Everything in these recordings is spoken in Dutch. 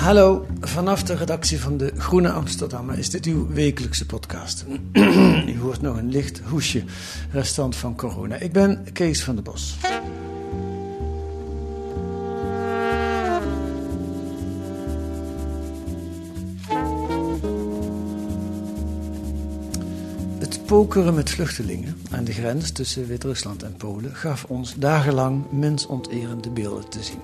Hallo, vanaf de redactie van de Groene Amsterdammer is dit uw wekelijkse podcast. U hoort nog een licht hoesje, restant van corona. Ik ben Kees van der Bos. Het pokeren met vluchtelingen aan de grens tussen Wit-Rusland en Polen gaf ons dagenlang mensonterende beelden te zien.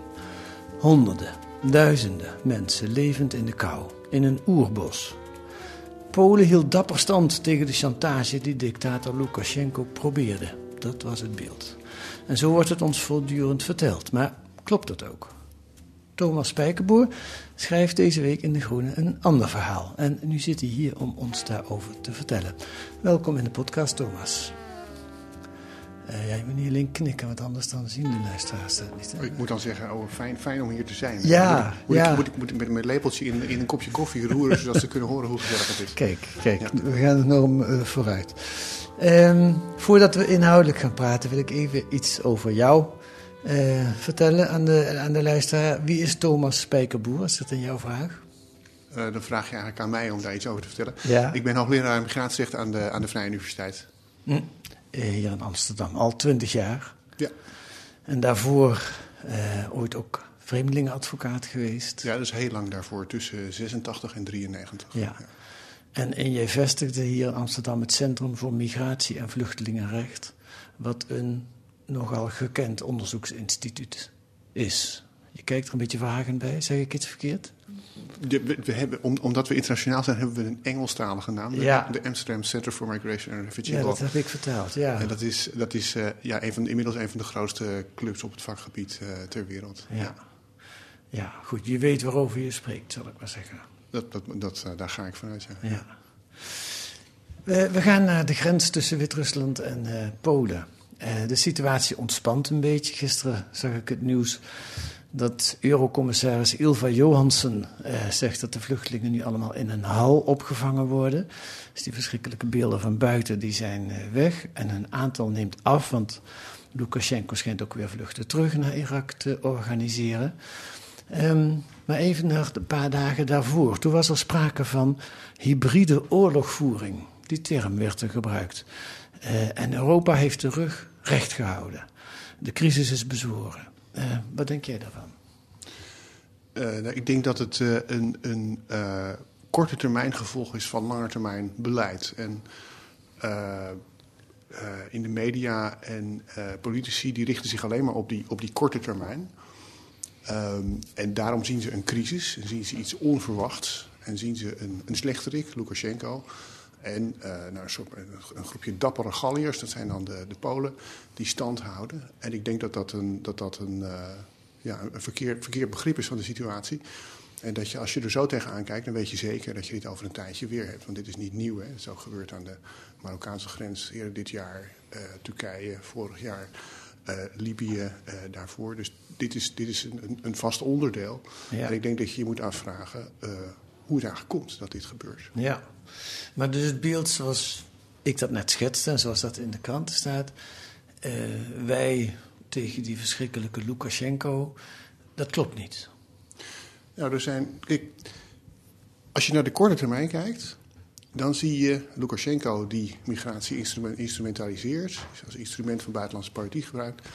Honderden, duizenden mensen levend in de kou, in een oerbos. Polen hield dapper stand tegen de chantage die dictator Lukashenko probeerde. Dat was het beeld. En zo wordt het ons voortdurend verteld. Maar klopt dat ook? Thomas Spijkerboer schrijft deze week in De Groene een ander verhaal. En nu zit hij hier om ons daarover te vertellen. Welkom in de podcast, Thomas. Eh, ja, je moet niet alleen knikken, want anders dan zien de luisteraars dat niet. hè? Ik moet dan zeggen, oh, fijn, fijn om hier te zijn. Ja, moet ik, moet ja. Moet, ik, moet ik met mijn lepeltje in, in een kopje koffie roeren, zodat ze kunnen horen hoe gezellig het is. Kijk, kijk, we gaan enorm eh, vooruit. Ehm, voordat we inhoudelijk gaan praten, wil ik even iets over jou eh, vertellen aan de, aan de luisteraar. Wie is Thomas Spijkerboer? Is dat een jouw vraag? Eh, dan vraag je eigenlijk aan mij om daar iets over te vertellen. Ja. Ik ben hoogleraar migratierecht aan de, aan de Vrije Universiteit. Eh, hier in Amsterdam, al twintig jaar. Ja. En daarvoor eh, ooit ook vreemdelingenadvocaat geweest. ja, is heel lang daarvoor, tussen 86 en 93. Ja. En, en jij vestigde hier in Amsterdam het Centrum voor Migratie en Vluchtelingenrecht, wat een nogal gekend onderzoeksinstituut is. Je kijkt er een beetje vragend bij, zeg ik iets verkeerd? De- we, we hebben, om, omdat we internationaal zijn, hebben we een Engelstalige naam. de- Ja. De Amsterdam Center for Migration and Refugee Ja, dat heb ik verteld, ja. En dat is, dat is eh, ja, een van, inmiddels een van de grootste clubs op het vakgebied eh, ter wereld. Ja. ja, goed, je weet waarover je spreekt, zal ik maar zeggen. Dat, dat, dat, eh, daar ga ik vanuit. Ja. Ja. We, we gaan naar de grens tussen Wit-Rusland en Polen. De situatie ontspant een beetje. Gisteren zag ik het nieuws dat Eurocommissaris Ilva Johansson eh, zegt dat de vluchtelingen nu allemaal in een hal opgevangen worden. Dus die verschrikkelijke beelden van buiten die zijn eh, weg. En een aantal neemt af, want Lukashenko schijnt ook weer vluchten terug naar Irak te organiseren. Ehm, maar even naar een paar dagen daarvoor. Toen was er sprake van hybride oorlogvoering. Die term werd er gebruikt. Eh, en Europa heeft de rug recht gehouden. De crisis is bezworen. Eh, wat denk jij daarvan? Eh, nou, ik denk dat het eh, een, een korte termijn gevolg is van langer termijn beleid. En in de media en politici die richten zich alleen maar op die, op die korte termijn. Ehm, en daarom zien ze een crisis en zien ze iets onverwachts. En zien ze een, een slechterik, Lukashenko. En eh, nou, een, soort, een, groepje dappere Galliërs, dat zijn dan de, de Polen, die stand houden. En ik denk dat dat een, dat dat een, eh, ja, een verkeerd, verkeerd begrip is van de situatie. En dat je, als je er zo tegenaan kijkt, dan weet je zeker dat je dit over een tijdje weer hebt. Want dit is niet nieuw. Hè. Het is ook gebeurd aan de Marokkaanse grens eerder dit jaar. eh, Turkije vorig jaar. Libië daarvoor. Dus dit is, dit is een, een- vast onderdeel. Ja. En ik denk dat je je moet afvragen hoe het eigenlijk komt dat dit gebeurt. Ja, maar dus het beeld zoals ik dat net schetste en zoals dat in de kranten staat. eh, wij tegen die verschrikkelijke Lukashenko, dat klopt niet. Nou, er zijn. Kijk, als je naar de korte termijn kijkt, dan zie je Lukashenko die migratie instrument, instrumentaliseert, als instrument van buitenlandse politiek gebruikt.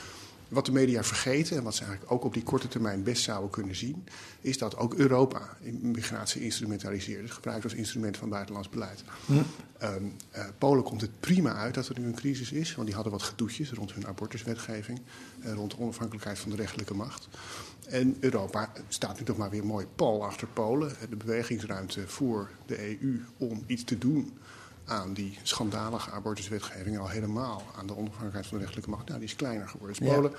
Wat de media vergeten en wat ze eigenlijk ook op die korte termijn best zouden kunnen zien, is dat ook Europa migratie instrumentaliseert. Dus gebruikt als instrument van buitenlands beleid. Ehm, eh, Polen komt het prima uit dat er nu een crisis is, want die hadden wat gedoetjes rond hun abortuswetgeving, uh, rond de onafhankelijkheid van de rechterlijke macht. En Europa staat nu toch maar weer mooi pal achter Polen. De bewegingsruimte voor de EU om iets te doen aan die schandalige abortuswetgeving, al helemaal aan de onafhankelijkheid van de rechterlijke macht, nou, die is kleiner geworden. Dus Polen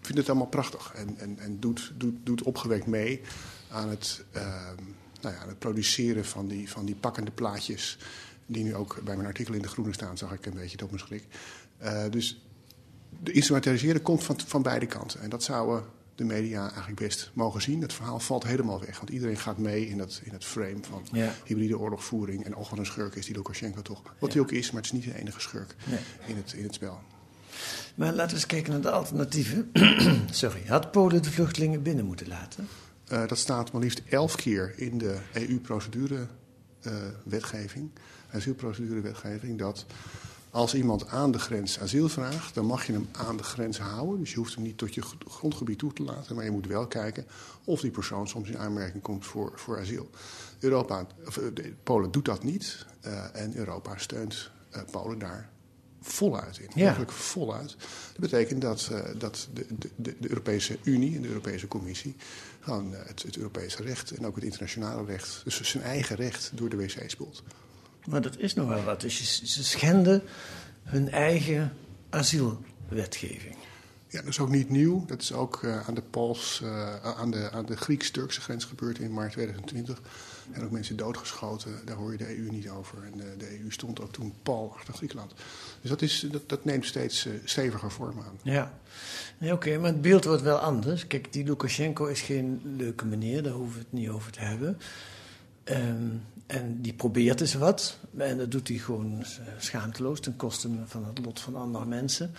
vindt het allemaal prachtig en, en, en doet, doet, doet opgewekt mee aan het, uh, nou ja, het produceren van die, van die pakkende plaatjes, die nu ook bij mijn artikel in De Groene staan, zag ik een beetje op mijn schrik. Uh, dus de instrumentaliseren komt van, van beide kanten. En dat zouden de media eigenlijk best mogen zien. Het verhaal valt helemaal weg. Want iedereen gaat mee in dat, in het frame van ja. hybride oorlogvoering. En ook wat een schurk is die Lukashenko toch. Wat ja. hij ook is, maar het is niet de enige schurk nee. in, het, in het spel. Maar laten we eens kijken naar de alternatieven. Sorry, had Polen de vluchtelingen binnen moeten laten? Uh, dat staat maar liefst elf keer in de EU-procedurewetgeving, uh, asielprocedurewetgeving, dat als iemand aan de grens asiel vraagt, dan mag je hem aan de grens houden. Dus je hoeft hem niet tot je grondgebied toe te laten. Maar je moet wel kijken of die persoon soms in aanmerking komt voor, voor asiel. Europa, of, Polen doet dat niet. Uh, en Europa steunt uh, Polen daar voluit in. Ja. Eigenlijk voluit. Dat betekent dat, uh, dat de, de, de, Europese Unie en de Europese Commissie gewoon het, het Europese recht en ook het internationale recht, dus zijn eigen recht, door de wc spoelt. Maar dat is nog wel wat. Dus ze schenden hun eigen asielwetgeving. Ja, dat is ook niet nieuw. Dat is ook uh, aan de Pools, uh, aan de, aan de Grieks-Turkse grens gebeurd in maart 2020. Er zijn ook mensen doodgeschoten. Daar hoor je de EU niet over. En de, de EU stond ook toen pal achter Griekenland. Dus dat, is, dat, dat neemt steeds uh, steviger vorm aan. Ja, nee, oké, okay, maar het beeld wordt wel anders. Kijk, die Lukashenko is geen leuke meneer, daar hoeven we het niet over te hebben. Um, en die probeert eens wat. En dat doet hij gewoon schaamteloos ten koste van het lot van andere mensen.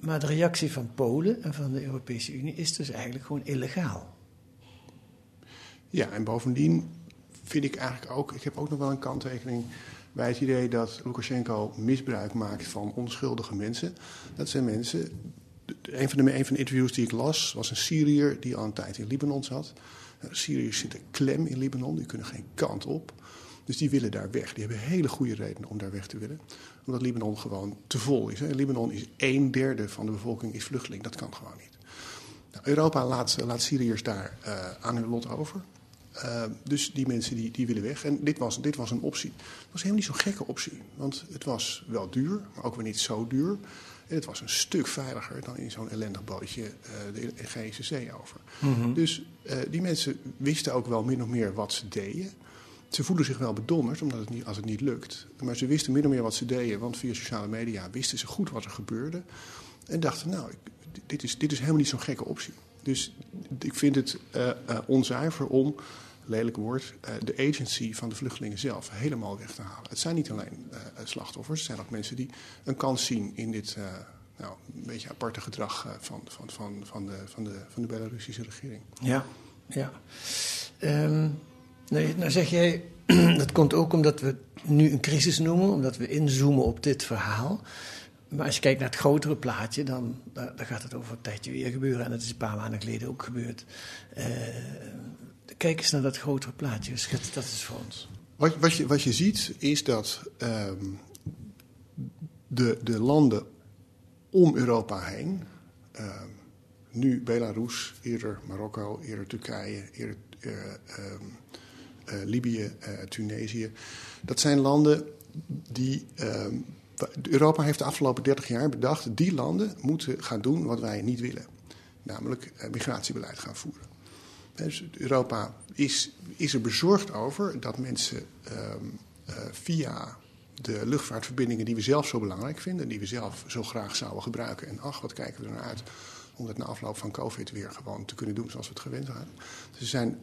Maar de reactie van Polen en van de Europese Unie is dus eigenlijk gewoon illegaal. Ja, en bovendien vind ik eigenlijk ook, ik heb ook nog wel een kanttekening bij het idee dat Lukashenko misbruik maakt van onschuldige mensen. Dat zijn mensen, een van de, een van de interviews die ik las was een Syriër die al een tijd in Libanon zat. Syriërs zitten klem in Libanon, die kunnen geen kant op. Dus die willen daar weg. Die hebben hele goede redenen om daar weg te willen. Omdat Libanon gewoon te vol is. Hè. Libanon is een derde van de bevolking is vluchteling. Dat kan gewoon niet. Nou, Europa laat, laat Syriërs daar uh, aan hun lot over. Uh, dus die mensen die, die willen weg. En dit was, dit was een optie. Het was helemaal niet zo'n gekke optie. Want het was wel duur, maar ook weer niet zo duur. En het was een stuk veiliger dan in zo'n ellendig bootje uh, de Egeïsche Zee over. Mm -hmm. Dus uh, die mensen wisten ook wel min of meer wat ze deden. Ze voelen zich wel bedonderd omdat het niet, als het niet lukt. Maar ze wisten min of meer wat ze deden, want via sociale media wisten ze goed wat er gebeurde. En dachten, nou, ik, dit, is, dit is helemaal niet zo'n gekke optie. Dus ik vind het uh, uh, onzuiver om, lelijk woord, uh, de agency van de vluchtelingen zelf helemaal weg te halen. Het zijn niet alleen slachtoffers, het zijn ook mensen die een kans zien in dit nou, een beetje aparte gedrag van, van, van, van, de, van, de, van de Belarusische regering. Ja, ja. Um... Nee, nou zeg jij, dat komt ook omdat we nu een crisis noemen, omdat we inzoomen op dit verhaal. Maar als je kijkt naar het grotere plaatje, dan, dan gaat het over een tijdje weer gebeuren. En dat is een paar maanden geleden ook gebeurd. Kijk eens naar dat grotere plaatje, dat is voor ons. Wat, wat, je, wat je ziet is dat um, de, de landen om Europa heen, uh, nu Belarus, eerder Marokko, eerder Turkije, eerder uh, um, uh, Libië, uh, Tunesië. Dat zijn landen die. Europa heeft de afgelopen 30 jaar bedacht: die landen moeten gaan doen wat wij niet willen. Namelijk migratiebeleid gaan voeren. Europa is, is er bezorgd over dat mensen um, via de luchtvaartverbindingen die we zelf zo belangrijk vinden, die we zelf zo graag zouden gebruiken. En ach, wat kijken we er naar uit om dat na afloop van COVID weer gewoon te kunnen doen zoals we het gewend hadden. Dus er zijn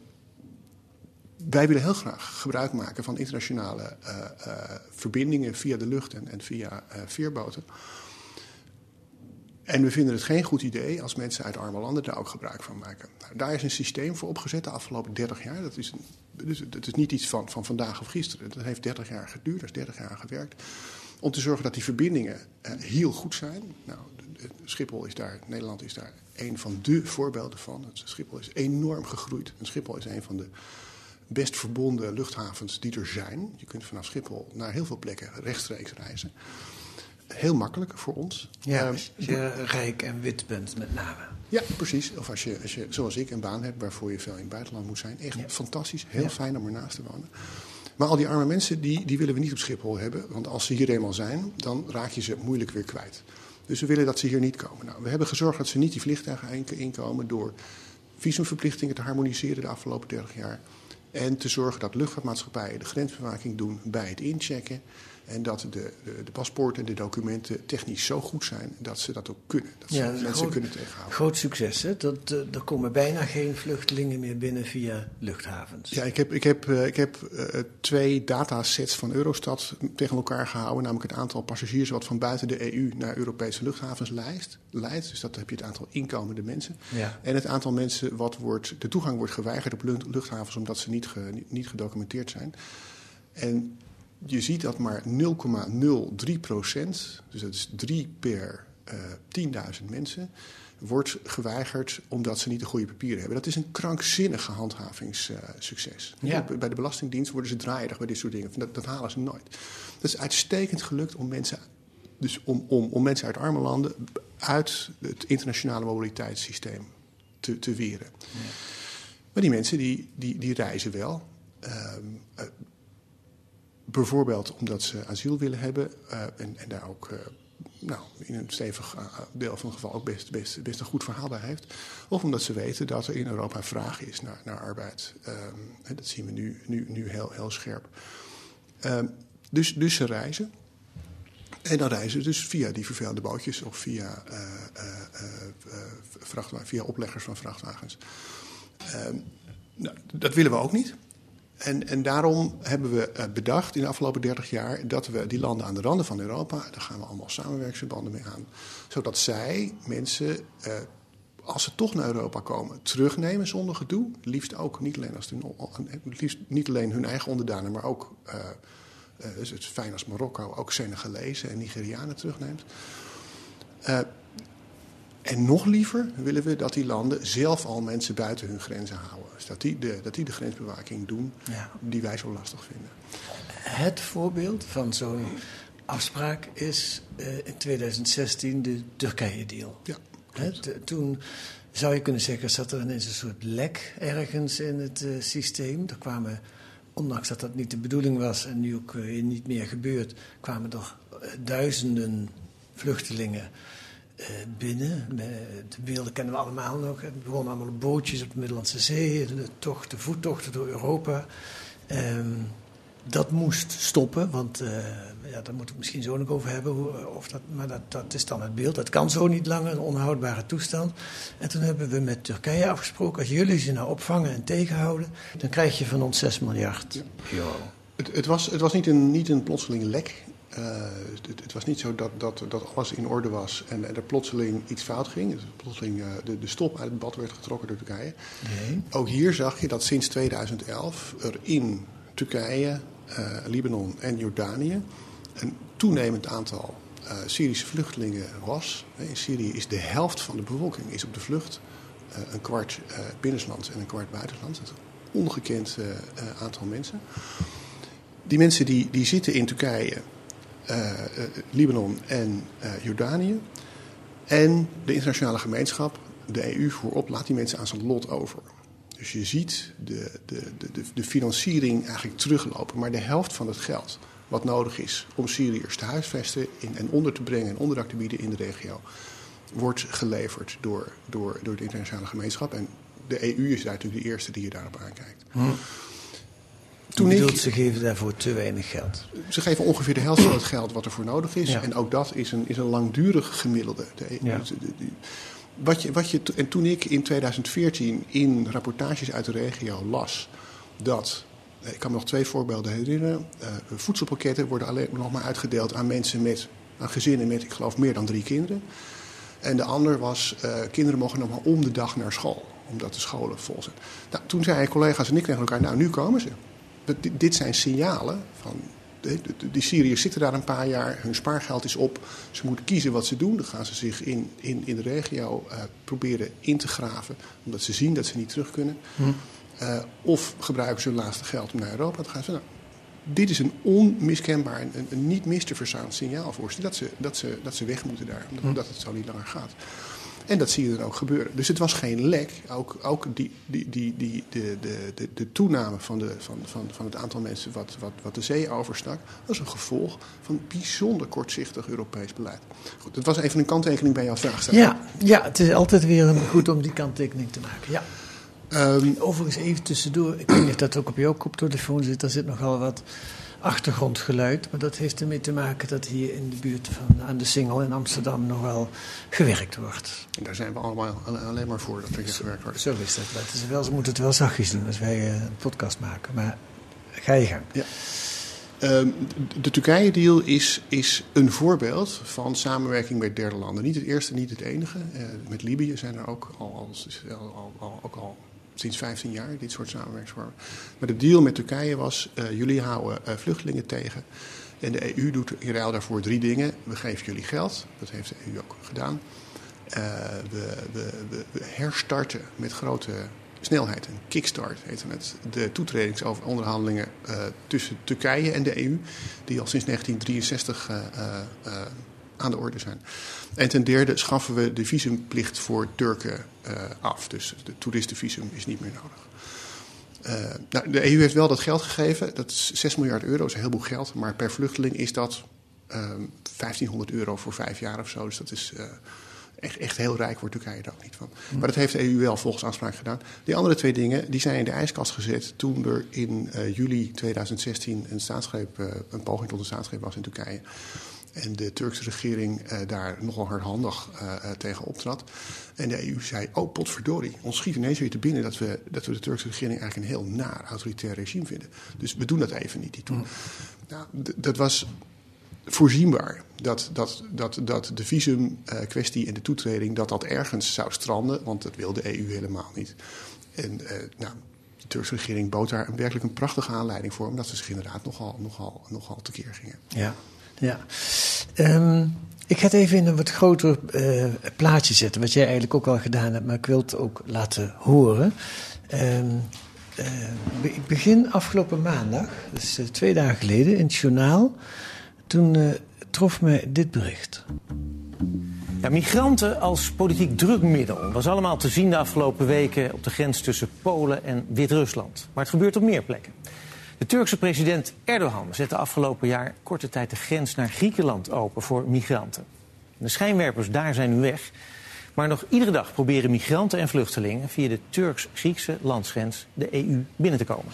wij willen heel graag gebruik maken van internationale uh, uh, verbindingen via de lucht en, en via veerboten. En we vinden het geen goed idee als mensen uit arme landen daar ook gebruik van maken. Nou, daar is een systeem voor opgezet de afgelopen 30 jaar. Dat is, een, is niet iets van, van vandaag of gisteren. Dat heeft 30 jaar geduurd, dat is 30 jaar gewerkt. Om te zorgen dat die verbindingen heel goed zijn. Nou, Schiphol is daar, Nederland is daar een van de voorbeelden van. Schiphol is enorm gegroeid. En Schiphol is een van de best verbonden luchthavens die er zijn. Je kunt vanaf Schiphol naar heel veel plekken rechtstreeks reizen. Heel makkelijk voor ons. Ja, Eh, als je rijk en wit bent met name. ja, precies. Of als je, als je, zoals ik, een baan hebt waarvoor je veel in het buitenland moet zijn. Echt Ja. fantastisch. Heel Ja. fijn om ernaast te wonen. Maar al die arme mensen, die, die willen we niet op Schiphol hebben. Want als ze hier eenmaal zijn, dan raak je ze moeilijk weer kwijt. Dus we willen dat ze hier niet komen. Nou, we hebben gezorgd dat ze niet die vliegtuigen in- inkomen... door visumverplichtingen te harmoniseren de afgelopen 30 jaar. En te zorgen dat luchtvaartmaatschappijen de grensbewaking doen bij het inchecken. En dat de, de, de paspoorten en de documenten technisch zo goed zijn dat ze dat ook kunnen. Dat ze Ja, mensen groot- kunnen tegenhouden. Groot succes, hè? Dat, eh, er komen bijna geen vluchtelingen meer binnen via luchthavens. Ja, ik heb, ik heb, eh, ik heb eh, twee datasets van Eurostat tegen elkaar gehouden. Namelijk het aantal passagiers wat van buiten de EU naar Europese luchthavens leidt. leidt. Dus dat heb je het aantal inkomende mensen. Ja. En het aantal mensen wat wordt, de toegang wordt geweigerd op lucht- luchthavens omdat ze niet, ge- niet, niet gedocumenteerd zijn. En je ziet dat maar 0,03 procent, dus dat is 3 per eh 10.000 mensen, wordt geweigerd omdat ze niet de goede papieren hebben. Dat is een krankzinnige handhavingssucces. Ja. Bij de Belastingdienst worden ze draaierig bij dit soort dingen. Dat, dat halen ze nooit. Dat is uitstekend gelukt om mensen, dus om, om, om mensen uit arme landen uit het internationale mobiliteitssysteem te, te weren. Maar die mensen die, die, die reizen wel. Ehm, eh, bijvoorbeeld omdat ze asiel willen hebben eh, en, en daar ook eh, nou, in een stevig eh, deel van het geval ook best, best, best een goed verhaal bij heeft. Of omdat ze weten dat er in Europa vraag is naar, naar arbeid. Ehm, dat zien we nu, nu, nu heel, heel scherp. Ehm, dus, dus ze reizen. En dan reizen ze dus via die vervelende bootjes of via, vrachtwa- via opleggers van vrachtwagens. Ehm, nou, dat willen we ook niet. En, en daarom hebben we eh, bedacht in de afgelopen 30 jaar dat we die landen aan de randen van Europa, daar gaan we allemaal samenwerkingsverbanden mee aan, zodat zij mensen, eh, als ze toch naar Europa komen, terugnemen zonder gedoe. Liefst ook niet alleen, als hun, liefst niet alleen hun eigen onderdanen, maar ook, eh, eh, het is fijn als Marokko ook Senegalezen en Nigerianen terugneemt. Eh, en nog liever willen we dat die landen zelf al mensen buiten hun grenzen houden. Dus dat die de, dat die de grensbewaking doen Ja. die wij zo lastig vinden. Het voorbeeld van zo'n afspraak is eh, in 2016 de Turkije-deal. Ja, toen zou je kunnen zeggen, zat er ineens een soort lek ergens in het eh, systeem. Er kwamen, ondanks dat dat niet de bedoeling was en nu ook eh, niet meer gebeurt, kwamen er duizenden vluchtelingen binnen. Eh, de beelden kennen we allemaal nog. Het begon allemaal op bootjes op de Middellandse Zee, de tochten, voettochten door Europa. Ehm, dat moest stoppen, want eh, ja, daar we het misschien zo nog over hebben. Of dat, maar dat, dat is dan het beeld. Dat kan zo niet langer, een onhoudbare toestand. En toen hebben we met Turkije afgesproken: als jullie ze nou opvangen en tegenhouden, dan krijg je van ons 6 miljard euro. Het, het was, het was niet, een, niet een plotseling lek. Eh, het, het was niet zo dat, dat, dat alles in orde was en, en er plotseling iets fout ging. Dus plotseling eh, de, de stop uit het bad werd getrokken door Turkije. Nee. Ook hier zag je dat sinds 2011 er in Turkije, eh, Libanon en Jordanië een toenemend aantal Syrische vluchtelingen was. In Syrië is de helft van de bevolking is op de vlucht. Een kwart eh binnenlands en een kwart buitenlands. Dat is een ongekend aantal mensen. Die mensen die, die zitten in Turkije, Libanon en eh, Jordanië. En de internationale gemeenschap, de EU voorop, laat die mensen aan zijn lot over. Dus je ziet de, de, de, de, financiering eigenlijk teruglopen. Maar de helft van het geld wat nodig is om Syriërs te huisvesten in, en onder te brengen en onderdak te bieden in de regio, wordt geleverd door, door, door de internationale gemeenschap. En de EU is daar natuurlijk de eerste die je daarop aankijkt. Toen Toen bedoelt, ik, ze geven daarvoor te weinig geld. ze geven ongeveer de helft van het geld wat er voor nodig is. Ja. En ook dat is een, is een langdurig gemiddelde. De, Ja. de- de- de- wat je, wat je, en toen ik in 2014 in rapportages uit de regio las dat. eh, Ik kan me nog twee voorbeelden herinneren. eh, voedselpakketten worden alleen nog maar uitgedeeld aan mensen met. aan gezinnen met, ik geloof, meer dan drie kinderen. En de ander was. eh, kinderen mogen nog maar om de dag naar school. Omdat de scholen vol zijn. Nou, toen zeiden collega's en ik tegen elkaar. Nou, nu komen ze. Dat- Dit, zijn signalen van. die Syriërs zitten daar een paar jaar, hun spaargeld is op. Ze moeten kiezen wat ze doen. Dan gaan ze zich in, in, in de regio uh, proberen in te graven, omdat ze zien dat ze niet terug kunnen. Hm. Uh, of gebruiken ze hun laatste geld om naar Europa te gaan. Nou, dit is een onmiskenbaar, een, een niet mis te verstaan signaal voor ze dat, ze dat ze dat ze weg moeten daar, omdat hm. het zo niet langer gaat. En dat zie je dan ook gebeuren. Dus het was geen lek. Ook, ook die, die, die, die, de, de, de, de toename van, de, van, van, van het aantal mensen wat, wat, wat de zee overstak, was een gevolg van bijzonder kortzichtig Europees beleid. Goed, dat was even een kanttekening bij jouw vraag. Ja, ja, het is altijd weer goed om die kanttekening te maken. Ja. Um, Overigens even tussendoor, ik weet niet of dat ook op jouw koptelefoon zit, daar zit nogal wat achtergrondgeluid. Maar dat heeft ermee te maken dat hier in de buurt van aan de Singel in Amsterdam nog wel gewerkt wordt. En daar zijn we allemaal alleen maar voor dat er hier gewerkt wordt. Zo is dat. Wel, ze moeten het wel zachtjes doen als wij eh, een podcast maken. Maar ga je gang. Ja. Um, de Turkije-deal is, is een voorbeeld van samenwerking met derde landen. Niet het eerste, niet het enige. Uh, met Libië zijn er ook al, al, al, al, ook al sinds 15 jaar, dit soort samenwerkingsvormen. Maar de deal met Turkije was, uh, jullie houden uh, vluchtelingen tegen. En de EU doet in ruil daarvoor drie dingen. We geven jullie geld, dat heeft de EU ook gedaan. Uh, we, herstarten met grote snelheid, een kickstart heet het, de toetredingsonderhandelingen tussen Turkije en de EU, die al sinds 1963 aan de orde zijn. En ten derde schaffen we de visumplicht voor Turken uh, af. Dus de toeristenvisum is niet meer nodig. Uh, nou, de EU heeft wel dat geld gegeven. Dat is 6 miljard euro, dat is een heleboel geld. Maar per vluchteling is dat uh, ehm, 1500 euro voor vijf jaar of zo. Dus dat is uh, echt, echt heel rijk, wordt Turkije er ook niet van. Mm. Maar dat heeft de EU wel volgens afspraak gedaan. Die andere twee dingen die zijn in de ijskast gezet toen er in juli 2016 een, staatsgreep, een poging tot een staatsgreep was in Turkije. En de Turkse regering uh, daar nogal hardhandig uh, tegen optrad. En de EU zei: Oh, potverdorie, ons schiet ineens weer te binnen dat we, dat we de Turkse regering eigenlijk een heel naar autoritair regime vinden. Dus we doen dat even niet, die toen. Mm. Nou, dat was voorzienbaar dat, dat, dat, dat de visumkwestie en de toetreding dat dat ergens zou stranden, want dat wil de EU helemaal niet. En nou, de Turkse regering bood daar een, werkelijk een prachtige aanleiding voor, omdat ze zich inderdaad nogal, nogal, nogal tekeer gingen. Ja. Ja. Um, ik ga het even in een wat groter uh, plaatje zetten, wat jij eigenlijk ook al gedaan hebt, maar ik wil het ook laten horen. Um, uh, ik begin afgelopen maandag, dus twee dagen geleden, in het journaal. Toen trof me dit bericht. Migranten als politiek drukmiddel was allemaal te zien de afgelopen weken op de grens tussen Polen en Wit-Rusland. Maar het gebeurt op meer plekken. De Turkse president Erdogan zette afgelopen jaar korte tijd de grens naar Griekenland open voor migranten. De schijnwerpers daar zijn nu weg. Maar nog iedere dag proberen migranten en vluchtelingen via de Turks-Griekse landsgrens de EU binnen te komen.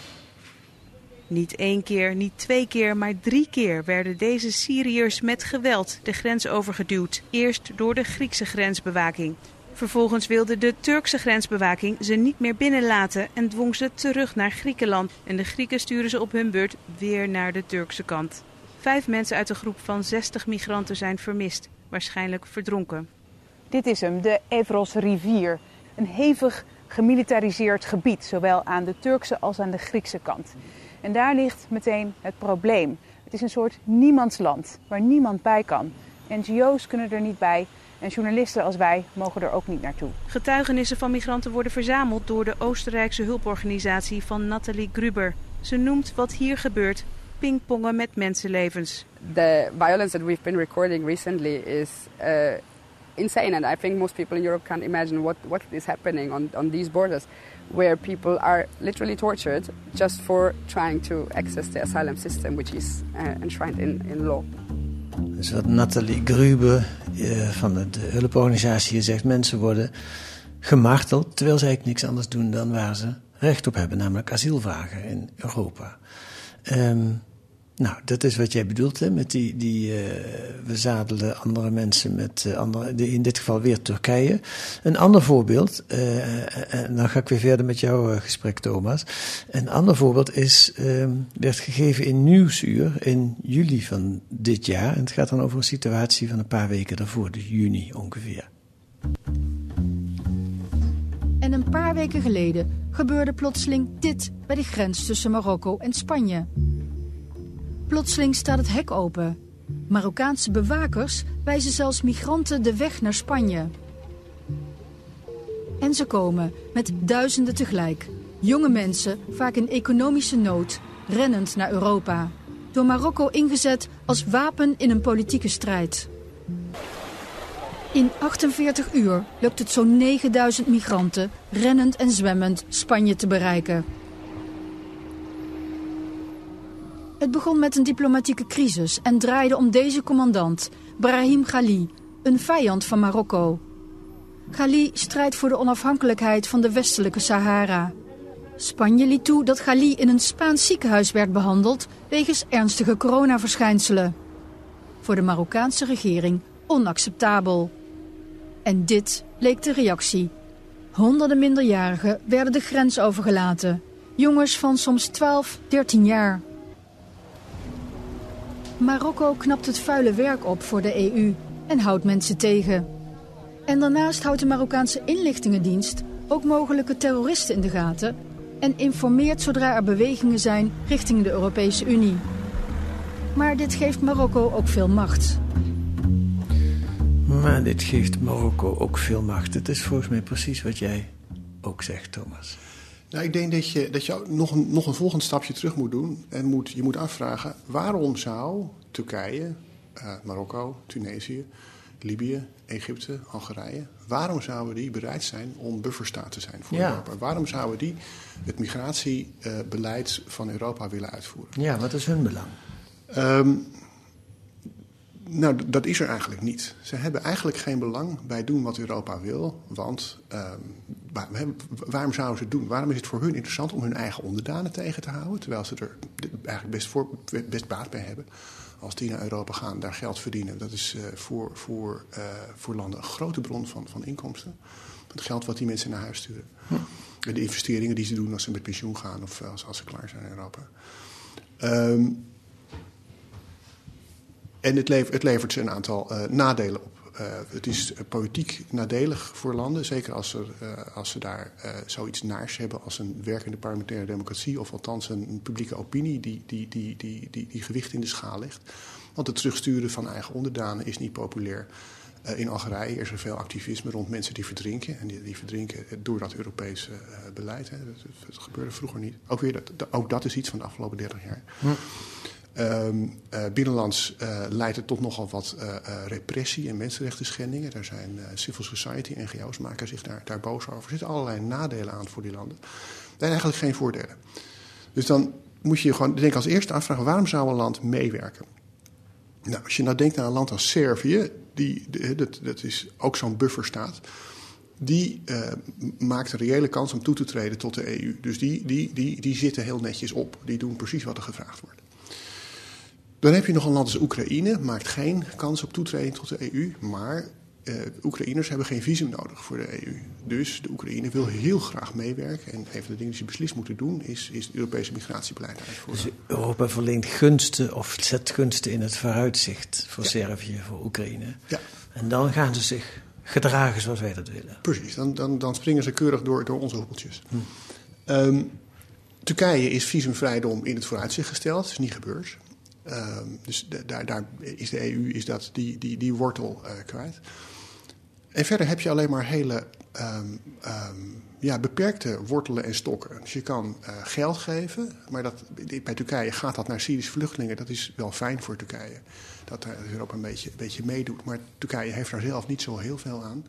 Niet één keer, niet twee keer, maar drie keer werden deze Syriërs met geweld de grens overgeduwd. Eerst door de Griekse grensbewaking. Vervolgens wilde de Turkse grensbewaking ze niet meer binnenlaten en dwong ze terug naar Griekenland. En de Grieken sturen ze op hun beurt weer naar de Turkse kant. Vijf mensen uit een groep van 60 migranten zijn vermist, waarschijnlijk verdronken. Dit is hem, de Evros rivier. Een hevig gemilitariseerd gebied, zowel aan de Turkse als aan de Griekse kant. En daar ligt meteen het probleem. Het is een soort niemandsland waar niemand bij kan. NGO's kunnen er niet bij, en journalisten als wij mogen er ook niet naartoe. Getuigenissen van migranten worden verzameld door de Oostenrijkse hulporganisatie van Nathalie Gruber. Ze noemt wat hier gebeurt pingpongen met mensenlevens. The violence that we've been recording recently is uh, insane and I think most people in Europe can't imagine what, what is happening on, on these borders where people are literally tortured just for trying to access the asylum system which is uh, enshrined in, in law. Dus wat Nathalie Grube uh, van de, hulporganisatie zegt, mensen worden gemarteld terwijl ze eigenlijk niks anders doen dan waar ze recht op hebben, namelijk asiel vragen in Europa. Um, nou, dat is wat jij bedoelt hè, met die, die uh, we zadelen andere mensen met uh, andere, in dit geval weer Turkije. Een ander voorbeeld, en dan ga ik weer verder met jouw gesprek Thomas. Een ander voorbeeld is, werd gegeven in Nieuwsuur in juli van dit jaar. En het gaat dan over een situatie van een paar weken daarvoor, dus juni ongeveer. En een paar weken geleden gebeurde plotseling dit bij de grens tussen Marokko en Spanje. Plotseling staat het hek open. Marokkaanse bewakers wijzen zelfs migranten de weg naar Spanje. En ze komen, met duizenden tegelijk. Jonge mensen, vaak in economische nood, rennend naar Europa. Door Marokko ingezet als wapen in een politieke strijd. In 48 uur lukt het zo'n 9000 migranten, rennend en zwemmend, Spanje te bereiken. Het begon met een diplomatieke crisis en draaide om deze commandant, Brahim Ghali, een vijand van Marokko. Ghali strijdt voor de onafhankelijkheid van de westelijke Sahara. Spanje liet toe dat Ghali in een Spaans ziekenhuis werd behandeld wegens ernstige coronaverschijnselen. Voor de Marokkaanse regering onacceptabel. En dit leek de reactie. Honderden minderjarigen werden de grens overgelaten. Jongens van soms 12, 13 jaar. Marokko knapt het vuile werk op voor de EU en houdt mensen tegen. En daarnaast houdt de Marokkaanse inlichtingendienst ook mogelijke terroristen in de gaten en informeert zodra er bewegingen zijn richting de Europese Unie. Maar dit geeft Marokko ook veel macht. Maar dit geeft Marokko ook veel macht. Het is volgens mij precies wat jij ook zegt, Thomas. Nou, ik denk dat je, dat je nog, een, nog een volgend stapje terug moet doen. En moet, je moet afvragen, waarom zou Turkije, uh, Marokko, Tunesië, Libië, Egypte, Algerije... waarom zouden die bereid zijn om bufferstaat te zijn voor Ja. Europa? Waarom zouden die het migratiebeleid van Europa willen uitvoeren? Ja, wat is hun belang? Ehm, nou, dat is er eigenlijk niet. Ze hebben eigenlijk geen belang bij doen wat Europa wil. Want ehm, waar- waarom zouden ze het doen? Waarom is het voor hun interessant om hun eigen onderdanen tegen te houden? Terwijl ze er eigenlijk best, voor, best baat bij hebben. Als die naar Europa gaan, daar geld verdienen. Dat is eh, voor, voor, eh, voor landen een grote bron van, van inkomsten. Het geld wat die mensen naar huis sturen. En de investeringen die ze doen als ze met pensioen gaan of als, als ze klaar zijn in Europa. Ehm, en het levert, het levert ze een aantal eh, nadelen op. Eh, het is politiek nadelig voor landen, zeker als, er, eh, als ze daar zoiets naars hebben als een werkende parlementaire democratie, of althans een, publieke opinie die, die, die, die, die, die gewicht in de schaal legt. Want het terugsturen van eigen onderdanen is niet populair. In Algerije is er veel activisme rond mensen die verdrinken. En die, die verdrinken door dat Europese beleid. Hè. Dat, gebeurde vroeger niet. Ook, weer dat, dat- ook dat is iets van de afgelopen 30 jaar. Ehm, eh, binnenlands eh, leidt het tot nogal wat eh, repressie en mensenrechten schendingen. Daar zijn civil society, NGO's maken zich daar, daar boos over. Er zitten allerlei nadelen aan voor die landen. Er zijn eigenlijk geen voordelen. Dus dan moet je je gewoon denk als eerste afvragen... waarom zou een land meewerken? Nou, als je nou denkt aan een land als Servië... Die, dat, dat is ook zo'n bufferstaat... die maakt een reële kans om toe te treden tot de EU. Dus die, die, die, die zitten heel netjes op. Die doen precies wat er gevraagd wordt. Dan heb je nog een land als Oekraïne, maakt geen kans op toetreding tot de EU, maar eh, Oekraïners hebben geen visum nodig voor de EU. Dus de Oekraïne wil heel graag meewerken. En een van de dingen die ze beslist moeten doen, is, is het Europese migratiebeleid uitvoeren. Dus Europa verleent gunsten of zet gunsten in het vooruitzicht voor Servië, voor Oekraïne. Ja. En dan gaan ze zich gedragen zoals wij dat willen. Precies, dan, dan, dan springen ze keurig door, door onze hoepeltjes. Ehm, Turkije is visumvrijdom in het vooruitzicht gesteld. Dat is niet gebeurd. Ehm, dus da- daar, daar is de EU is dat, die, die, die wortel eh, kwijt. En verder heb je alleen maar hele ehm, ehm, ja, beperkte wortelen en stokken. Dus je kan eh, geld geven, maar dat, bij Turkije gaat dat naar Syrische vluchtelingen. Dat is wel fijn voor Turkije, dat Europa een beetje, een beetje meedoet. Maar Turkije heeft daar zelf niet zo heel veel aan.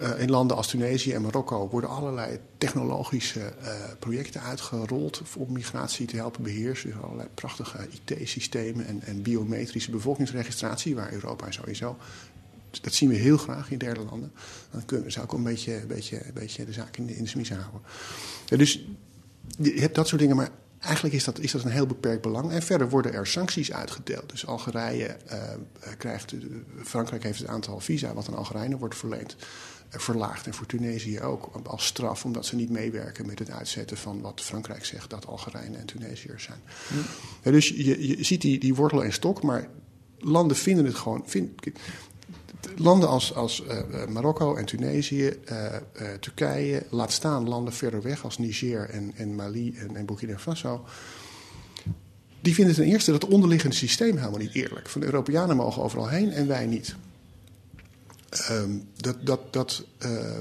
Eh, in landen als Tunesië en Marokko worden allerlei technologische eh, projecten uitgerold om migratie te helpen beheersen. Dus allerlei prachtige IT-systemen en, en biometrische bevolkingsregistratie, waar Europa sowieso. Dat zien we heel graag in derde landen. Dan kunnen zou ook een beetje, een beetje, beetje de zaak in de, in houden. Dus je hebt dat soort dingen, maar eigenlijk is dat, is dat een heel beperkt belang. En verder worden er sancties uitgedeeld. Dus Algerije eh, krijgt, eh, Frankrijk heeft het aantal visa wat aan Algerijnen wordt verleend verlaagd. En voor Tunesië ook als straf, omdat ze niet meewerken met het uitzetten van wat Frankrijk zegt dat Algerijnen en Tunesiërs zijn. Ja, dus je, je ziet die, die wortel en stok, maar landen vinden het gewoon. Vind, landen als, als eh, eh, Marokko en Tunesië, eh, Turkije, laat staan landen verder weg als Niger en, en Mali en, en Burkina Faso. die vinden ten eerste dat onderliggende systeem helemaal niet eerlijk. Van de Europeanen mogen overal heen en wij niet. Ehm, dat, dat, dat, uh,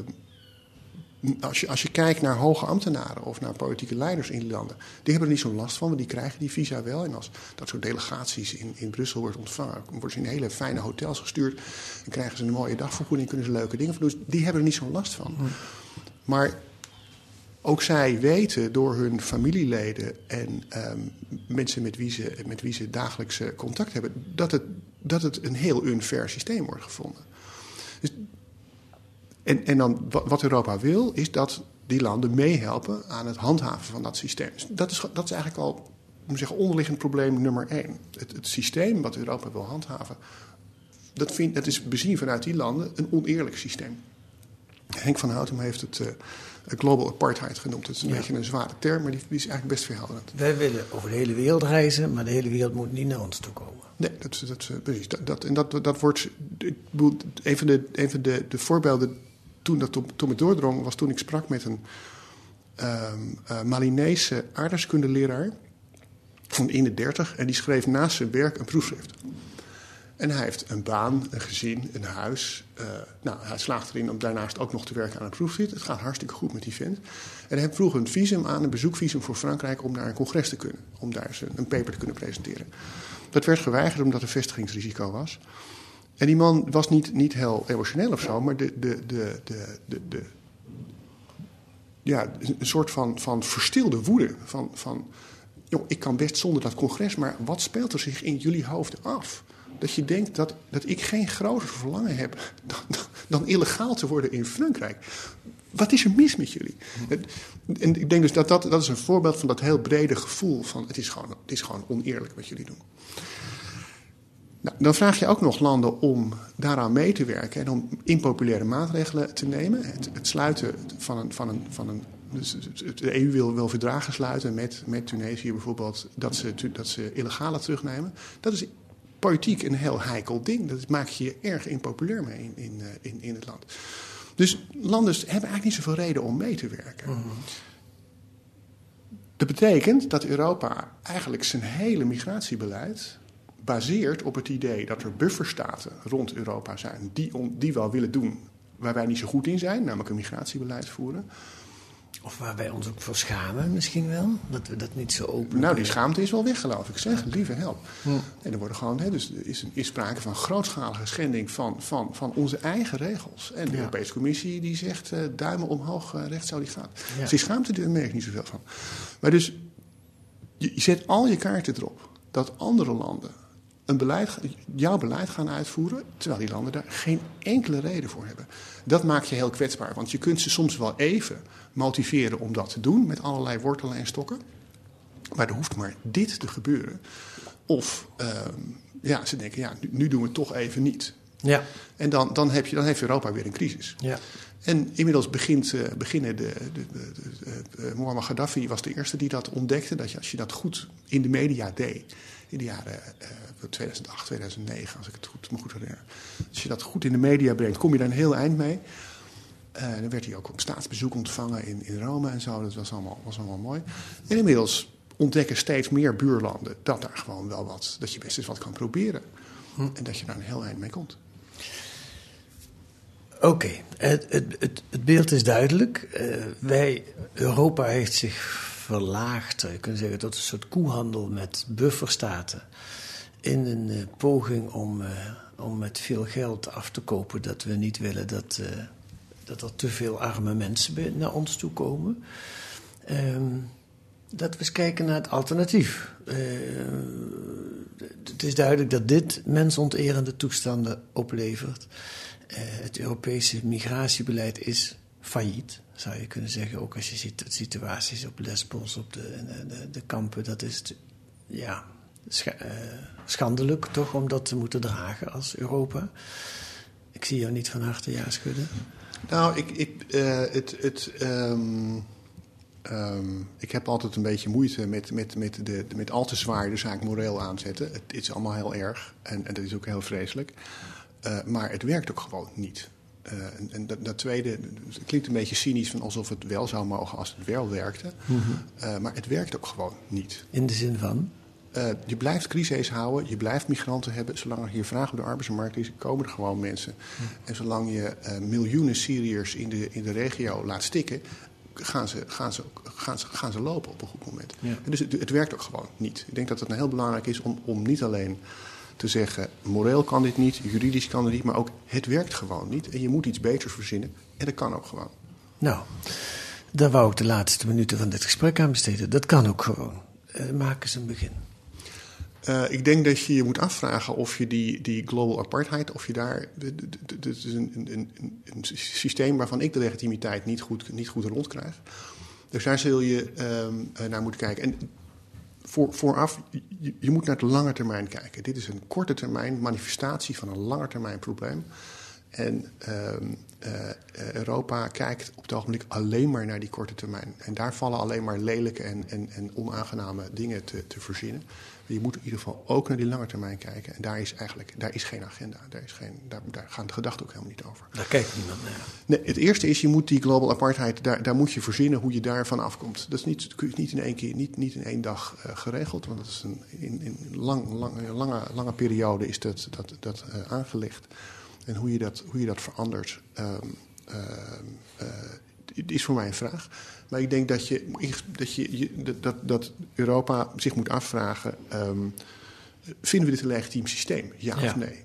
als, je, kijkt naar hoge ambtenaren of naar politieke leiders in die landen, die hebben er niet zo'n last van, want die krijgen die visa wel. En als dat soort delegaties in, in Brussel wordt ontvangen, worden ze in hele fijne hotels gestuurd en krijgen ze een mooie dagvergoeding, kunnen ze leuke dingen doen. Dus die hebben er niet zo'n last van. Maar ook zij weten door hun familieleden en um, mensen met wie, ze, ze dagelijks contact hebben, dat het, dat het een heel unfair systeem wordt gevonden. En, en dan wat Europa wil, is dat die landen meehelpen aan het handhaven van dat systeem. Dus dat, is, dat is eigenlijk al zeggen, onderliggend probleem nummer één. Het, het systeem wat Europa wil handhaven, dat, vind, dat is bezien vanuit die landen een oneerlijk systeem. Henk van Houtem heeft het uh, global apartheid genoemd. Het is een ja. beetje een zware term, maar die, die, is eigenlijk best verhelderend. Wij willen over de hele wereld reizen, maar de hele wereld moet niet naar ons toe komen. Nee, dat, dat, precies. Dat, dat, en dat, dat wordt. Een van de, een van de, de voorbeelden toen, dat, toen het doordrong, was toen ik sprak met een um, uh, Malinese aardrijkskundeleraar van in de dertig. En die schreef naast zijn werk een proefschrift. En hij heeft een baan, een gezin, een huis. Uh, nou, hij slaagt erin om daarnaast ook nog te werken aan een proefschrift. Het gaat hartstikke goed met die vent. En hij vroeg een visum aan, een bezoekvisum voor Frankrijk... om naar een congres te kunnen. Om daar een paper te kunnen presenteren. Dat werd geweigerd omdat er vestigingsrisico was. En die man was niet, niet heel emotioneel of zo, maar de, de, de, de, de, de ja, een soort van, van verstilde woede. Van, van joh, ik kan best zonder dat congres, maar wat speelt er zich in jullie hoofden af? Dat je denkt dat, dat ik geen groter verlangen heb dan, dan, illegaal te worden in Frankrijk. Wat is er mis met jullie? En ik denk dus dat, dat dat is een voorbeeld van dat heel brede gevoel van het is gewoon, het is gewoon oneerlijk wat jullie doen. Nou, dan vraag je ook nog landen om daaraan mee te werken en om impopulaire maatregelen te nemen. Het, het sluiten van een. Van een, van een dus de EU wil, wil verdragen sluiten met, met Tunesië bijvoorbeeld, dat ze, dat ze illegale terugnemen. Dat is politiek een heel heikel ding. Dat maak je je erg impopulair mee in, in, in, in het land. Dus landen hebben eigenlijk niet zoveel reden om mee te werken. Mm-hmm. Dat betekent dat Europa eigenlijk zijn hele migratiebeleid baseert op het idee dat er bufferstaten rond Europa zijn die, on, die wel willen doen waar wij niet zo goed in zijn, namelijk een migratiebeleid voeren. Of waar wij ons ook voor schamen misschien wel, dat we dat niet zo open Nou, die schaamte is wel weg, geloof ik. Zeg, lieve help. En er worden gewoon, hè, dus er is, is sprake van grootschalige schending van, van, van onze eigen regels. En de ja. Europese Commissie die zegt, uh, duimen omhoog, uh, recht zou die gaan. Dus die schaamte, daar merk ik niet zoveel van. Maar dus, je, je zet al je kaarten erop dat andere landen een beleid, jouw beleid gaan uitvoeren, terwijl die landen daar geen enkele reden voor hebben. Dat maakt je heel kwetsbaar, want je kunt ze soms wel even motiveren om dat te doen met allerlei wortelen en stokken. Maar er hoeft maar dit te gebeuren. Of uh, ja, ze denken, ja, nu, nu, doen we het toch even niet. Ja. En dan, dan, heb je, dan heeft Europa weer een crisis. Ja. En inmiddels begint, uh, beginnen de, de, de, de uh, Muammar Gaddafi was de eerste die dat ontdekte. Dat je, als je dat goed in de media deed, in de jaren uh, 2008, 2009, als ik het goed, me goed herinner. Als je dat goed in de media brengt, kom je daar een heel eind mee. Uh, dan werd hij ook op staatsbezoek ontvangen in, in Rome en zo. Dat was allemaal, was allemaal mooi. En inmiddels ontdekken steeds meer buurlanden dat daar gewoon wel wat, dat je best eens wat kan proberen. Hm. En dat je daar een heel eind mee komt. Oké, okay. het, het, het, het, beeld is duidelijk. Uh, wij, Europa heeft zich verlaagd, je kunt zeggen, tot een soort koehandel met bufferstaten. In een uh, poging om, uh, om met veel geld af te kopen dat we niet willen dat, dat er te veel arme mensen naar ons toe komen. Um, dat we eens kijken naar het alternatief. het is duidelijk dat dit mensonterende toestanden oplevert. Het Europese migratiebeleid is failliet, zou je kunnen zeggen. Ook als je ziet de situaties op Lesbos, op de, de, de kampen, dat is ja, uh, schandelijk toch om dat te moeten dragen als Europa. Ik zie jou niet van harte ja schudden. Nou, ik, ik, uh, het, het, um, um, ik heb altijd een beetje moeite met, met, met, de, met al te zwaar de zaak moreel aanzetten. Het, is allemaal heel erg en, en dat is ook heel vreselijk. Uh, maar het werkt ook gewoon niet. Uh, en, en dat, dat, tweede, het klinkt een beetje cynisch van alsof het wel zou mogen als het wel werkte. Mm -hmm. uh, maar het werkt ook gewoon niet. In de zin van? Uh, je blijft crises houden, je blijft migranten hebben. Zolang er hier vraag op de arbeidsmarkt is, komen er gewoon mensen. Hm. En zolang je uh, miljoenen Syriërs in de, in de regio laat stikken, gaan ze, gaan ze, gaan ze, gaan ze lopen op een goed moment. Ja. dus het, het, werkt ook gewoon niet. Ik denk dat het heel belangrijk is om, om niet alleen te zeggen: moreel kan dit niet, juridisch kan dit niet, maar ook het werkt gewoon niet. En je moet iets beters verzinnen. En dat kan ook gewoon. Nou, daar wou ik de laatste minuten van dit gesprek aan besteden. Dat kan ook gewoon. Uh, maak eens een begin. Uh, ik denk dat je je moet afvragen of je die, die global apartheid, of je daar. Het is een, een, een, systeem waarvan ik de legitimiteit niet goed, niet goed rondkrijg. Dus daar zul je um, naar moeten kijken. En voor, vooraf, je, je, moet naar de lange termijn kijken. Dit is een korte termijn manifestatie van een lange termijn probleem. En um, uh, Europa kijkt op het ogenblik alleen maar naar die korte termijn. En daar vallen alleen maar lelijke en, en, en onaangename dingen te, te verzinnen. Je moet in ieder geval ook naar die lange termijn kijken. En daar is eigenlijk daar is geen agenda. Daar, is geen, daar, daar gaan de gedachten ook helemaal niet over. Daar kijkt niemand naar. Nee, het eerste is, je moet die global apartheid, daar, daar moet je verzinnen hoe je daarvan afkomt. Dat is niet, niet in één keer, niet, niet in één dag uh, geregeld. Want dat is een, in, in lang, lang, lange, lange periode is dat, dat, dat uh, aangelegd. En hoe je dat, hoe je dat verandert, um, uh, is voor mij een vraag. Maar ik denk dat, je, dat, je, dat, dat Europa zich moet afvragen: um, vinden we dit een legitiem systeem? Ja, ja. of nee?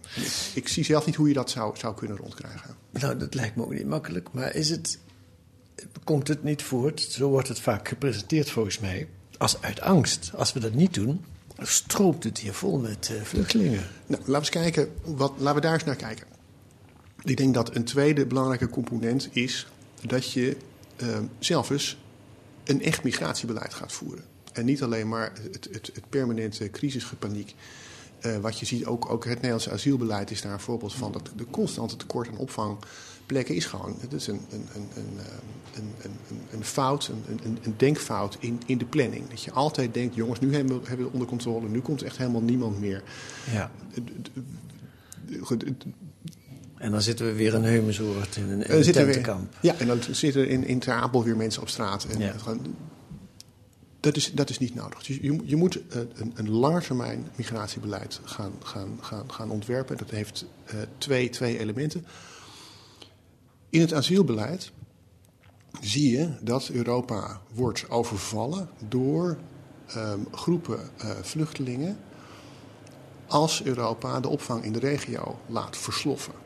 Ik, zie zelf niet hoe je dat zou, zou kunnen rondkrijgen. Nou, dat lijkt me ook niet makkelijk. Maar is het, komt het niet voort, zo wordt het vaak gepresenteerd volgens mij, als uit angst? Als we dat niet doen, stroomt het hier vol met uh, vluchtelingen. Nou, laten we eens kijken. Wat, laten we daar eens naar kijken. Ik denk dat een tweede belangrijke component is dat je uh, zelf eens een echt migratiebeleid gaat voeren. En niet alleen maar het, het, het permanente crisisgepaniek. Uh, wat je ziet, ook, ook het Nederlandse asielbeleid is daar een voorbeeld van. Dat de constante tekort aan opvangplekken is gewoon. Het is een, een, een, een, een, een fout, een, een, een denkfout in, in de planning. Dat je altijd denkt, jongens, nu hebben we, hebben het onder controle. Nu komt echt helemaal niemand meer. Ja. En dan zitten we weer een heumensoort in een, in een tentenkamp. ja, en dan zitten in, in Ter Apel weer mensen op straat. En ja. dat, is, dat is niet nodig. Dus je, je moet een, een langetermijn migratiebeleid gaan, gaan, gaan, gaan ontwerpen. Dat heeft uh, twee, twee elementen. In het asielbeleid zie je dat Europa wordt overvallen door um, groepen uh, vluchtelingen als Europa de opvang in de regio laat versloffen.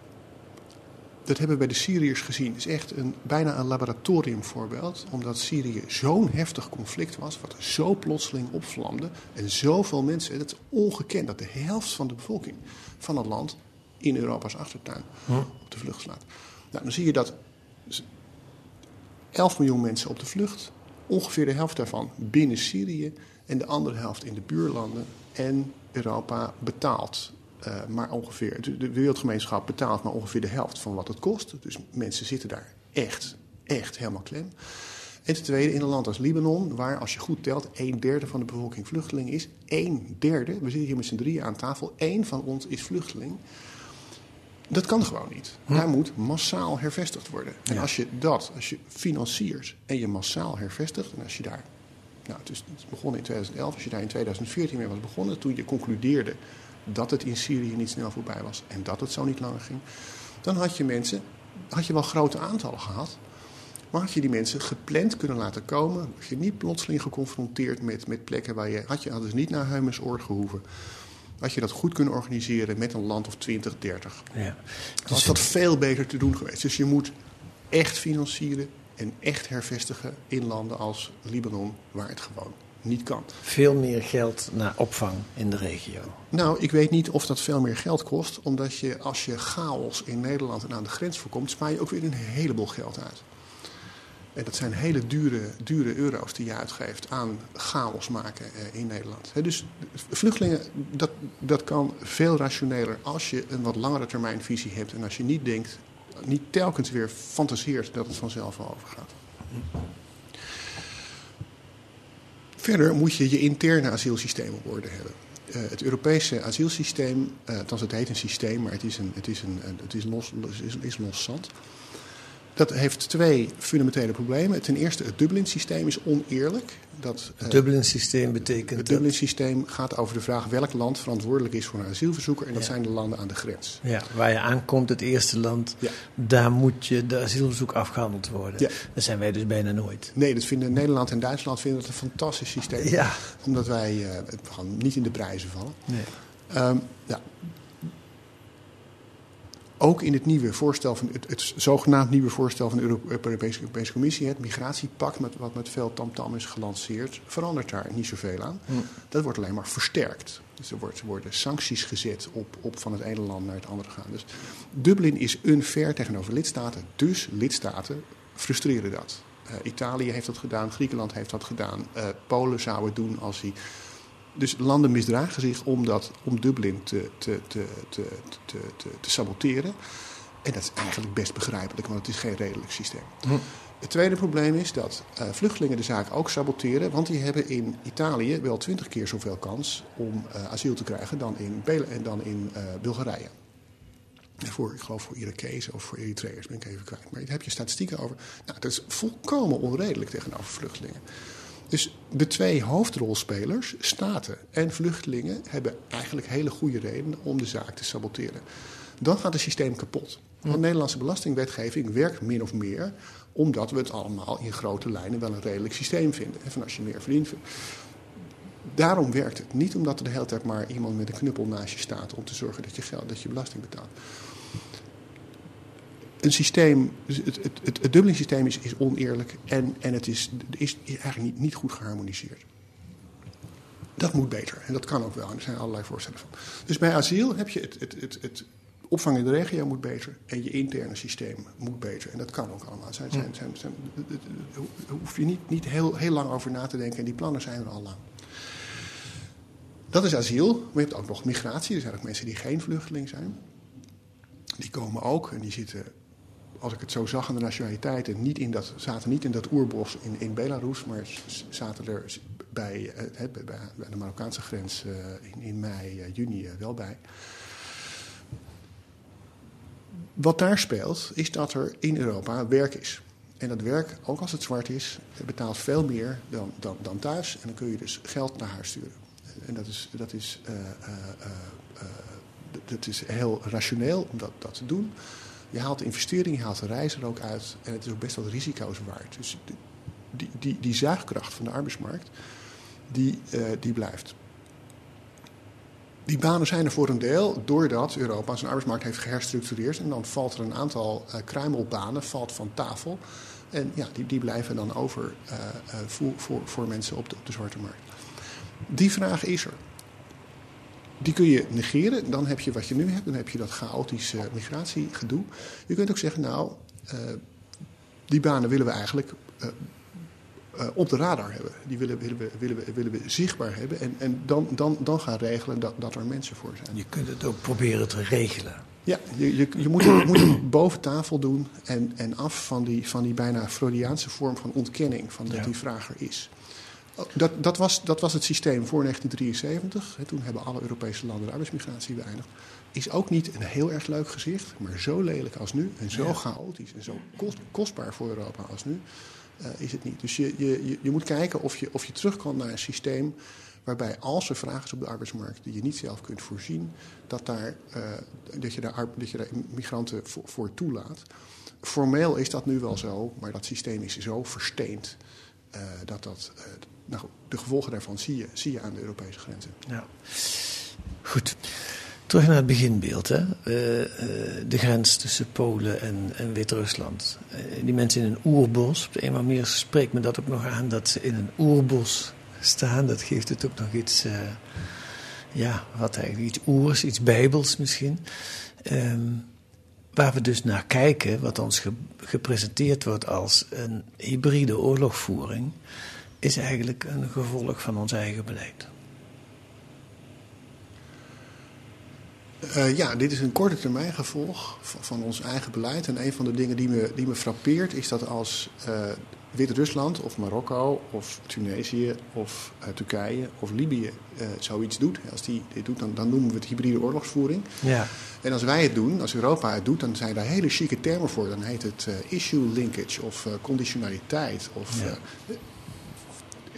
Dat hebben we bij de Syriërs gezien. Het is echt een, bijna een laboratoriumvoorbeeld. Omdat Syrië zo'n heftig conflict was. Wat zo plotseling opvlamde. En zoveel mensen. Het is ongekend dat de helft van de bevolking van het land. in Europa's achtertuin op de vlucht slaat. Nou, dan zie je dat 11 miljoen mensen op de vlucht. Ongeveer de helft daarvan binnen Syrië. En de andere helft in de buurlanden. En Europa betaalt uh, maar ongeveer, de wereldgemeenschap betaalt maar ongeveer de helft van wat het kost. Dus mensen zitten daar echt, echt helemaal klem. En ten tweede, in een land als Libanon, waar als je goed telt, een derde van de bevolking vluchteling is. Een derde, we zitten hier met z'n drieën aan tafel, één van ons is vluchteling. Dat kan gewoon niet. Hm. Daar moet massaal hervestigd worden. En als je dat, als je financiert en je massaal hervestigt, en als je daar, nou het is, het is begonnen in 2011, als je daar in 2014 mee was begonnen, toen je concludeerde dat het in Syrië niet snel voorbij was en dat het zo niet langer ging, dan had je mensen, had je wel grote aantallen gehad, maar had je die mensen gepland kunnen laten komen, was je niet plotseling geconfronteerd met, met plekken waar je, had je dus niet naar Huimersoord gehoeven. Had je dat goed kunnen organiseren met een land of 20, 30. Ja. Dan was dat veel beter te doen geweest. Dus je moet echt financieren en echt hervestigen in landen als Libanon, waar het gewoon niet kan. Veel meer geld naar opvang in de regio. Nou, ik weet niet of dat veel meer geld kost. Omdat je als je chaos in Nederland en aan de grens voorkomt, spaar je ook weer een heleboel geld uit. En dat zijn hele dure, dure euro's die je uitgeeft aan chaos maken eh, in Nederland. dus vluchtelingen, dat, dat kan veel rationeler als je een wat langere termijn visie hebt. En als je niet denkt, niet telkens weer fantaseert dat het vanzelf overgaat. Verder moet je je interne asielsysteem op orde hebben. Uh, het Europese asielsysteem, uh, het heet een systeem, maar het is, een, het is, een, het is, los, is, is los zand. Dat heeft twee fundamentele problemen. Ten eerste, het Dublin-systeem is oneerlijk. Dat, het Dublin-systeem betekent. Het Dublin-systeem gaat over de vraag welk land verantwoordelijk is voor een asielverzoeker. En dat zijn de landen aan de grens. Ja, waar je aankomt, het eerste land, ja. daar moet je de asielverzoek afgehandeld worden. Ja. Dat zijn wij dus bijna nooit. Nee, dat vinden Nederland en Duitsland vinden dat een fantastisch systeem. Ja. Omdat wij uh, gaan niet in de prijzen vallen. Nee. Um, ja, ook in het nieuwe voorstel van het, het zogenaamd nieuwe voorstel van de Europese, Europese Commissie, het migratiepact, met, wat met veel tamtam is gelanceerd, verandert daar niet zoveel aan. Hm. Dat wordt alleen maar versterkt. Dus er, wordt, worden sancties gezet op, op van het ene land naar het andere gaan. Dus Dublin is unfair tegenover lidstaten, dus lidstaten frustreren dat. Uh, Italië heeft dat gedaan, Griekenland heeft dat gedaan, uh, Polen zou het doen als hij dus landen misdragen zich om, dat, om Dublin te, te, te, te, te, te, te saboteren. En dat is eigenlijk best begrijpelijk, want het is geen redelijk systeem. Hm. Het tweede probleem is dat uh, vluchtelingen de zaak ook saboteren, want die hebben in Italië wel twintig keer zoveel kans om uh, asiel te krijgen dan in, en dan in uh, Bulgarije. Voor, ik geloof voor Irakezen of voor Eritreërs ben ik even kwijt. Maar daar heb je statistieken over. Nou, dat is volkomen onredelijk tegenover vluchtelingen. Dus de twee hoofdrolspelers, staten en vluchtelingen, hebben eigenlijk hele goede redenen om de zaak te saboteren. Dan gaat het systeem kapot. Want de Nederlandse belastingwetgeving werkt min of meer omdat we het allemaal in grote lijnen wel een redelijk systeem vinden. En van als je meer verdient. Daarom werkt het. Niet omdat er de hele tijd maar iemand met een knuppel naast je staat om te zorgen dat je, geld, dat je belasting betaalt een systeem, het, het, het, het Dublin-systeem is, is, oneerlijk en, en het is, is, eigenlijk niet, niet, goed geharmoniseerd. Dat moet beter en dat kan ook wel. En er zijn allerlei voorstellen van. Dus bij asiel heb je het, het, het, opvang in de regio moet beter en je interne systeem moet beter. En dat kan ook allemaal. Zijn, zijn, zijn, hoef je niet, niet heel, heel lang over na te denken en die plannen zijn er al lang. Dat is asiel, maar je hebt ook nog migratie. Er zijn ook mensen die geen vluchteling zijn. Die komen ook en die zitten als ik het zo zag aan de nationaliteiten, niet in dat, zaten niet in dat oerbos in, in Belarus, maar zaten er bij, eh, bij, bij de Marokkaanse grens uh, in, in, mei, uh, juni wel bij. Wat daar speelt, is dat er in Europa werk is. En dat werk, ook als het zwart is, betaalt veel meer dan, dan, dan thuis. En dan kun je dus geld naar huis sturen. En dat is, dat is, dat is heel rationeel om dat, dat te doen. Je haalt de investering, je haalt de reizen er ook uit. En het is ook best wel risico's waard. Dus die, die, die zuigkracht van de arbeidsmarkt, die, uh, die blijft. Die banen zijn er voor een deel doordat Europa zijn arbeidsmarkt heeft geherstructureerd. En dan valt er een aantal uh, kruimelbanen valt van tafel. En ja, die, die blijven dan over uh, voor, voor, voor mensen op de, op de zwarte markt. Die vraag is er die kun je negeren. Dan heb je wat je nu hebt. Dan heb je dat chaotische migratiegedoe. Je kunt ook zeggen, nou, uh, die banen willen we eigenlijk uh, uh, op de radar hebben. Die willen, willen, we, willen, we, willen we zichtbaar hebben. En, en dan, dan, dan gaan regelen dat, dat er mensen voor zijn. Je kunt het ook proberen te regelen. Ja, je, je, je moet, het, moet het boven tafel doen en, en af van die, van die bijna Freudiaanse vorm van ontkenning van dat ja. die vraag er is. Dat, dat, was, dat was het systeem voor 1973. toen hebben alle Europese landen de arbeidsmigratie beëindigd. Is ook niet een heel erg leuk gezicht, maar zo lelijk als nu. En zo chaotisch en zo kost, kostbaar voor Europa als nu. Uh, is het niet. Dus je, je, je moet kijken of je, of je terug kan naar een systeem waarbij als er vragen is op de arbeidsmarkt die je niet zelf kunt voorzien, dat, daar, uh, dat, je, daar, dat je daar migranten voor, voor, toelaat. Formeel is dat nu wel zo, maar dat systeem is zo versteend uh, dat dat nou, de gevolgen daarvan zie je, zie je aan de Europese grenzen. Ja. Goed. Terug naar het beginbeeld. Hè? Uh, uh, de grens tussen Polen en, en Wit-Rusland. Uh, die mensen in een oerbos. Op de een of manier spreekt me dat ook nog aan dat ze in een oerbos staan. Dat geeft het ook nog iets. ja, wat eigenlijk iets oers, iets bijbels misschien. Um, waar we dus naar kijken, wat ons ge gepresenteerd wordt als een hybride oorlogvoering is eigenlijk een gevolg van ons eigen beleid. Uh, ja, dit is een korte termijn gevolg van, van, ons eigen beleid. En een van de dingen die me, die me frappeert is dat als uh, Wit-Rusland of Marokko of Tunesië of uh, Turkije of Libië zoiets doet, als die dit doet, dan, dan noemen we het hybride oorlogsvoering. Ja. En als wij het doen, als Europa het doet, dan zijn daar hele chique termen voor. Dan heet het issue linkage of conditionaliteit. Of, ja.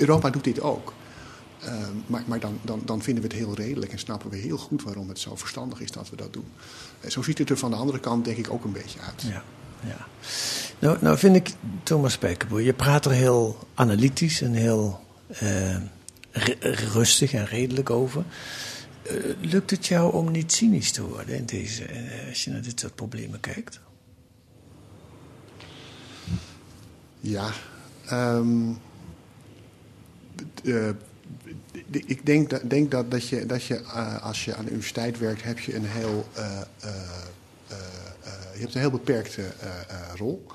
Europa doet dit ook. Uh, maar maar dan, dan, dan vinden we het heel redelijk en snappen we heel goed waarom het zo verstandig is dat we dat doen. Uh, zo ziet het er van de andere kant denk ik ook een beetje uit. Ja, ja. Nou, nou vind ik, Thomas Spijkerboer, je praat er heel analytisch en heel uh, rustig en redelijk over. lukt het jou om niet cynisch te worden in deze, als je naar dit soort problemen kijkt? Ja, um, ik denk, dat, denk dat, dat je, dat je uh, als je aan de universiteit werkt, heb je een heel, uh, je hebt een heel beperkte rol.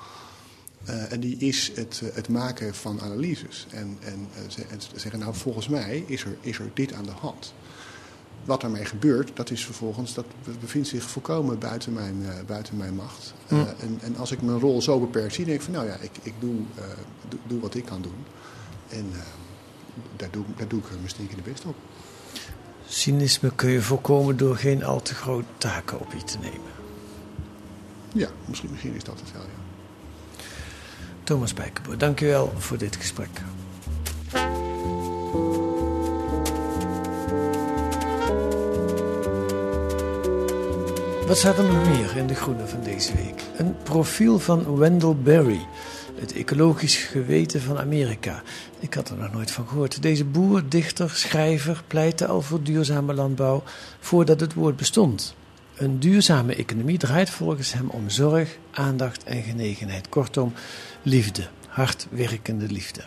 en die is het, het maken van analyses. En, en, en, zeggen, nou volgens mij is er, is er dit aan de hand. Wat daarmee gebeurt, dat is vervolgens, dat bevindt zich volkomen buiten mijn, buiten mijn macht. Mm. en, en als ik mijn rol zo beperkt zie, denk ik van nou ja, ik, ik doe, doe, doe wat ik kan doen. En daar doe, daar doe ik mijn stinkende best op. Cynisme kun je voorkomen door geen al te grote taken op je te nemen. Ja, misschien, misschien is dat het wel, ja. Thomas Bijkenboer, dank u wel voor dit gesprek. Wat staat er nog meer in de groene van deze week? Een profiel van Wendell Berry het ecologisch geweten van Amerika. Ik had er nog nooit van gehoord. Deze boer, dichter, schrijver pleitte al voor duurzame landbouw voordat het woord bestond. Een duurzame economie draait volgens hem om zorg, aandacht en genegenheid. Kortom, liefde, hardwerkende liefde.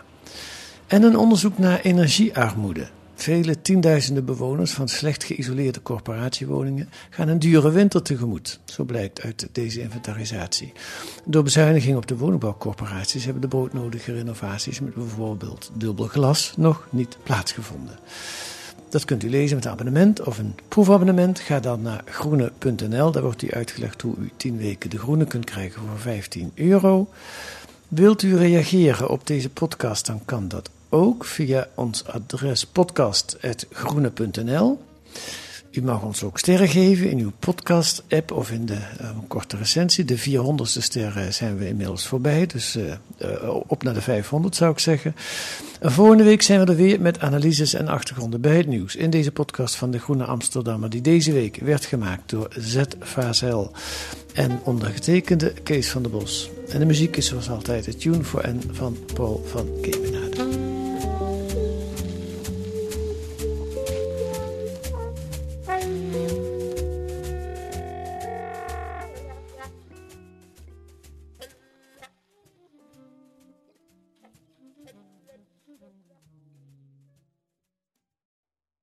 En een onderzoek naar energiearmoede. Vele tienduizenden bewoners van slecht geïsoleerde corporatiewoningen gaan een dure winter tegemoet. Zo blijkt uit deze inventarisatie. Door bezuiniging op de woningbouwcorporaties hebben de broodnodige renovaties met bijvoorbeeld dubbel glas nog niet plaatsgevonden. Dat kunt u lezen met een abonnement of een proefabonnement. Ga dan naar groene.nl. Daar wordt u uitgelegd hoe u 10 weken de groene kunt krijgen voor 15 euro. Wilt u reageren op deze podcast, dan kan dat ook via ons adres podcast.groene.nl. U mag ons ook sterren geven in uw podcast-app of in de uh, korte recensie. De 400ste sterren zijn we inmiddels voorbij, dus uh, uh, op naar de 500 zou ik zeggen. En volgende week zijn we er weer met analyses en achtergronden bij het nieuws. In deze podcast van de Groene Amsterdammer, die deze week werd gemaakt door Z. Vazel en ondergetekende Kees van der Bos. En de muziek is zoals altijd het Tune voor N van Paul van Kemenade.